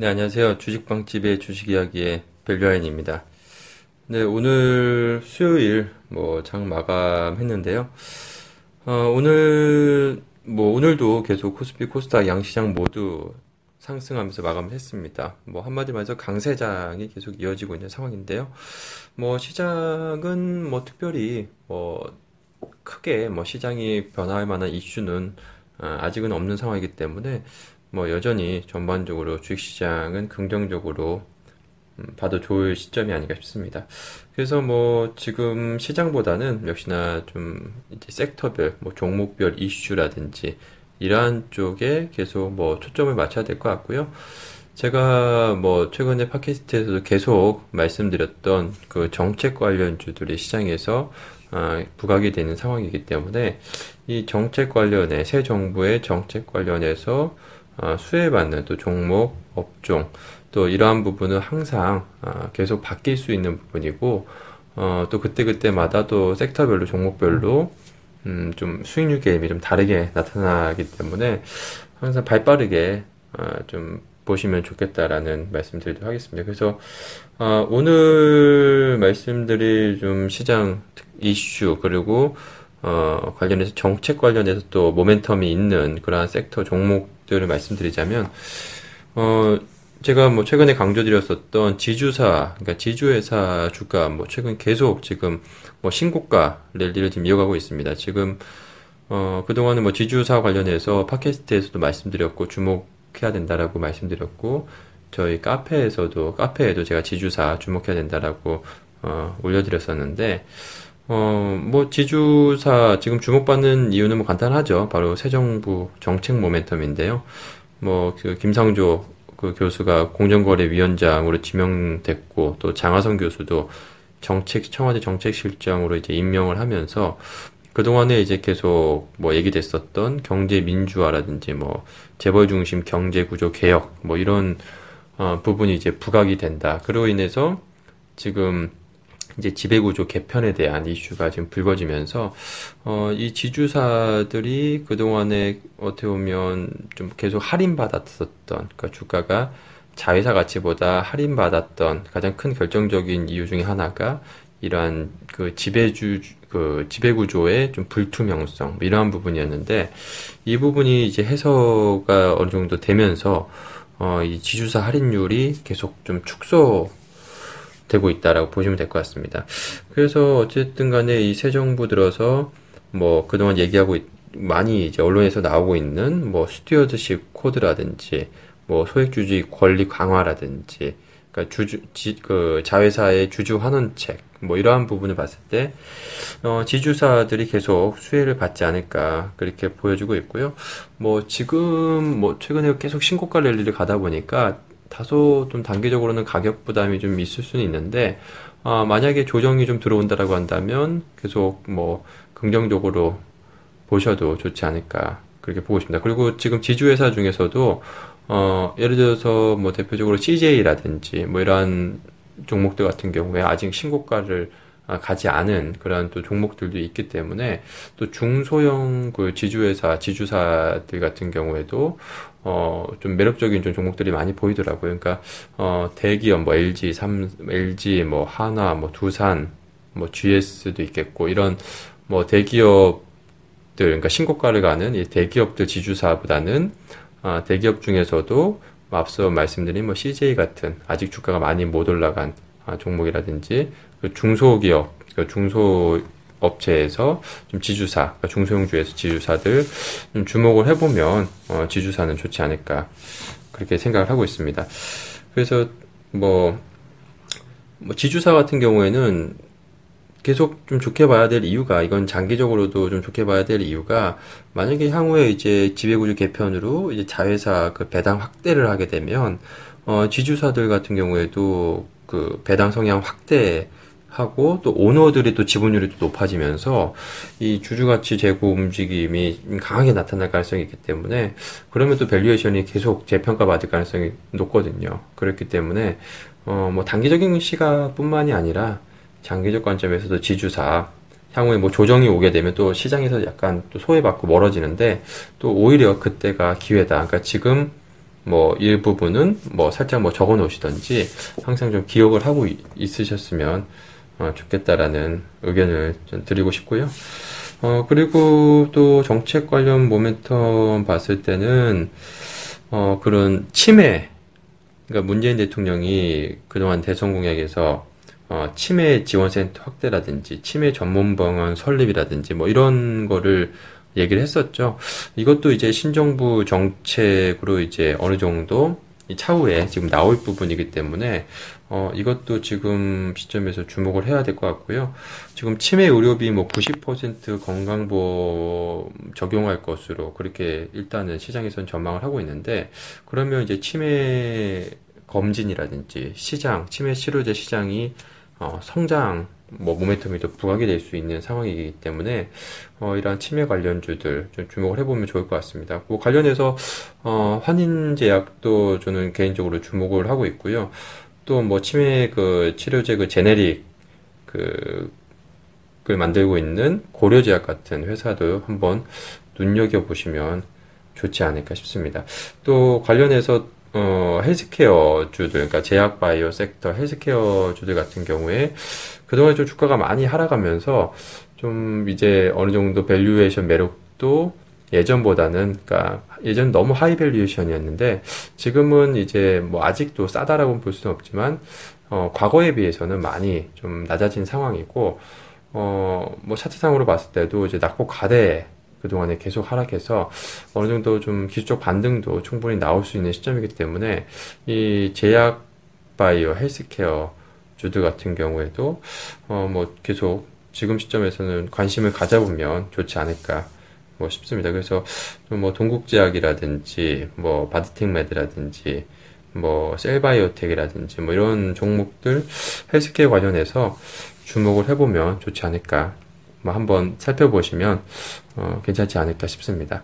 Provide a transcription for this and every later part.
네, 안녕하세요. 주식방집의 주식이야기의 벨류아인입니다. 네, 오늘 수요일 뭐 장 마감했는데요. 어, 오늘 뭐 오늘도 계속 코스피 코스닥 양시장 모두 상승하면서 마감을 했습니다. 뭐 한마디로 말해서 강세장이 계속 이어지고 있는 상황인데요. 뭐 시장은 뭐 특별히 뭐 크게 뭐 시장이 변화할 만한 이슈는 어, 아직은 없는 상황이기 때문에 뭐 여전히 전반적으로 주식시장은 긍정적으로 음, 봐도 좋을 시점이 아닌가 싶습니다. 그래서 뭐 지금 시장보다는 역시나 좀 이제 섹터별, 뭐 종목별 이슈라든지 이러한 쪽에 계속 뭐 초점을 맞춰야 될 것 같고요. 제가 뭐 최근에 팟캐스트에서도 계속 말씀드렸던 그 정책 관련주들이 시장에서 아, 부각이 되는 상황이기 때문에 이 정책 관련해 새 정부의 정책 관련해서 어, 수혜받는 또 종목, 업종 또 이러한 부분은 항상 어, 계속 바뀔 수 있는 부분이고 어, 또 그때그때마다 또 섹터별로 종목별로 음, 좀 수익률 게임이 좀 다르게 나타나기 때문에 항상 발빠르게 좀 보시면 좋겠다라는 말씀드리도록 하겠습니다. 그래서 오늘 말씀드릴 좀 시장 이슈 그리고 어, 관련해서 정책 관련해서 또 모멘텀이 있는 그러한 섹터 종목들을 말씀드리자면, 어, 제가 뭐 최근에 강조드렸었던 지주사, 그러니까 지주회사 주가 뭐 최근 계속 지금 뭐 신고가 랠리를 지금 이어가고 있습니다. 지금, 어, 그동안은 뭐 지주사 관련해서 팟캐스트에서도 말씀드렸고 주목해야 된다라고 말씀드렸고, 저희 카페에서도, 카페에도 제가 지주사 주목해야 된다라고, 어, 올려드렸었는데, 어, 뭐, 지주사 지금 주목받는 이유는 뭐 간단하죠. 바로 새 정부 정책 모멘텀인데요. 뭐, 그, 김상조 그 교수가 공정거래위원장으로 지명됐고, 또 장하성 교수도 정책, 청와대 정책실장으로 이제 임명을 하면서, 그동안에 이제 계속 뭐 얘기됐었던 경제 민주화라든지 뭐, 재벌 중심 경제 구조 개혁, 뭐 이런, 어, 부분이 이제 부각이 된다. 그로 인해서 지금 이제 지배구조 개편에 대한 이슈가 지금 불거지면서 어, 이 지주사들이 그동안에 어떻게 보면 좀 계속 할인받았었던 그러니까 주가가 자회사 가치보다 할인받았던 가장 큰 결정적인 이유 중에 하나가 이러한 그 지배주 그 지배구조의 좀 불투명성 뭐 이러한 부분이었는데 이 부분이 이제 해소가 어느 정도 되면서 어, 이 지주사 할인율이 계속 좀 축소 되고 있다라고 보시면 될 것 같습니다. 그래서 어쨌든 간에 이 새 정부 들어서 뭐 그동안 얘기하고 있, 많이 이제 언론에서 나오고 있는 뭐 stewardship code라든지 뭐 소액주주의 권리 강화라든지 그러니까 주주 지, 그 자회사의 주주 환원책 뭐 이러한 부분을 봤을 때 어, 지주사들이 계속 수혜를 받지 않을까 그렇게 보여주고 있고요. 뭐 지금 뭐 최근에 계속 신고가 랠리를 가다 보니까 다소 좀 단기적으로는 가격 부담이 좀 있을 수는 있는데 어, 만약에 조정이 좀 들어온다라고 한다면 계속 뭐 긍정적으로 보셔도 좋지 않을까 그렇게 보고 싶습니다. 그리고 지금 지주회사 중에서도 어, 예를 들어서 뭐 대표적으로 CJ라든지 뭐 이러한 종목들 같은 경우에 아직 신고가를 아, 가지 않은 그러한 또 종목들도 있기 때문에 또 중소형 그 지주회사, 지주사들 같은 경우에도 어, 좀 매력적인 좀 종목들이 많이 보이더라고요. 그러니까, 어, 대기업, 뭐, LG, 삼, LG, 뭐, 하나, 뭐, 두산, 뭐, GS도 있겠고, 이런, 뭐, 대기업들, 그러니까 신고가를 가는 이 대기업들 지주사보다는, 아, 대기업 중에서도, 뭐 앞서 말씀드린 뭐, CJ 같은, 아직 주가가 많이 못 올라간, 아, 종목이라든지, 그 중소기업, 그 중소 업체에서 좀 지주사, 그러니까 중소형주에서 지주사들 좀 주목을 해보면 어, 지주사는 좋지 않을까 그렇게 생각을 하고 있습니다. 그래서 뭐, 뭐 지주사 같은 경우에는 계속 좀 좋게 봐야 될 이유가 이건 장기적으로도 좀 좋게 봐야 될 이유가 만약에 향후에 이제 지배구조 개편으로 이제 자회사 그 배당 확대를 하게 되면 어 지주사들 같은 경우에도 그 배당 성향 확대 하고 또 오너들이 또 지분율이 또 높아지면서 이 주주가치 제고 움직임이 강하게 나타날 가능성이 있기 때문에 그러면 또 valuation이 계속 재평가 받을 가능성이 높거든요. 그렇기 때문에 어 뭐 단기적인 시각뿐만이 아니라 장기적 관점에서도 지주사 향후에 뭐 조정이 오게 되면 또 시장에서 약간 또 소외받고 멀어지는데 또 오히려 그때가 기회다. 그러니까 지금 뭐 일부분은 뭐 살짝 뭐 적어 놓으시던지 항상 좀 기억을 하고 있으셨으면 어, 좋겠다라는 의견을 좀 드리고 싶고요. 어, 그리고 또 정책 관련 모멘텀 봤을 때는 어, 그런 치매 그러니까 문재인 대통령이 그동안 대선 공약에서 어, 치매 지원센터 확대라든지 치매 전문 병원 설립이라든지 뭐 이런 거를 얘기를 했었죠. 이것도 이제 신정부 정책으로 이제 어느 정도 차후에 지금 나올 부분이기 때문에 어, 이것도 지금 시점에서 주목을 해야 될 것 같고요. 지금 치매 의료비 뭐 90% 건강보험 적용할 것으로 그렇게 일단은 시장에선 전망을 하고 있는데 그러면 이제 치매 검진이라든지 시장, 치매 치료제 시장이 어, 성장 뭐 모멘텀이 더 부각이 될 수 있는 상황이기 때문에 어, 이러한 치매 관련주들 좀 주목을 해보면 좋을 것 같습니다. 그 관련해서 어, 환인제약도 저는 개인적으로 주목을 하고 있고요. 또 뭐 치매 그 치료제 그 제네릭 그, 그 만들고 있는 고려제약 같은 회사도 한번 눈여겨 보시면 좋지 않을까 싶습니다. 또 관련해서 어, 헬스케어 주들, 그러니까 제약 바이오 섹터 헬스케어 주들 같은 경우에 그동안 좀 주가가 많이 하락하면서 좀 이제 어느 정도 valuation 매력도 예전보다는 그러니까 예전 너무 high valuation이었는데 지금은 이제 뭐 아직도 싸다라고 볼 수는 없지만 어, 과거에 비해서는 많이 좀 낮아진 상황이고 어, 뭐 차트상으로 봤을 때도 이제 낙폭 과대 그동안에 계속 하락해서 어느 정도 좀 기술적 반등도 충분히 나올 수 있는 시점이기 때문에 이 제약 바이오 헬스케어 주들 같은 경우에도 어 뭐 계속 지금 시점에서는 관심을 가져보면 좋지 않을까 뭐 싶습니다. 그래서 뭐 동국제약이라든지 뭐 바디텍메드라든지 뭐 셀바이오텍이라든지 뭐 이런 종목들 헬스케어 관련해서 주목을 해보면 좋지 않을까 뭐 한번 살펴보시면 어 괜찮지 않을까 싶습니다.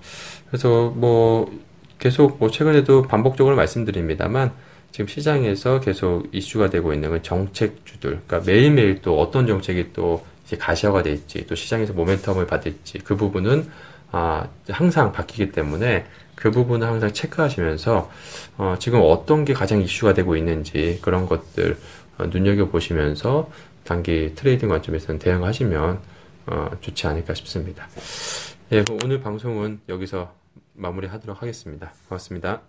그래서 뭐 계속 뭐 최근에도 반복적으로 말씀드립니다만 지금 시장에서 계속 이슈가 되고 있는 건 정책주들. 그러니까 매일매일 또 어떤 정책이 또 이제 가시화가 될지, 또 시장에서 모멘텀을 받을지, 그 부분은 아, 항상 바뀌기 때문에 그 부분을 항상 체크하시면서 어, 지금 어떤 게 가장 이슈가 되고 있는지 그런 것들 어, 눈여겨보시면서 단기 트레이딩 관점에서는 대응하시면 어, 좋지 않을까 싶습니다. 예, 오늘 방송은 여기서 마무리하도록 하겠습니다. 고맙습니다.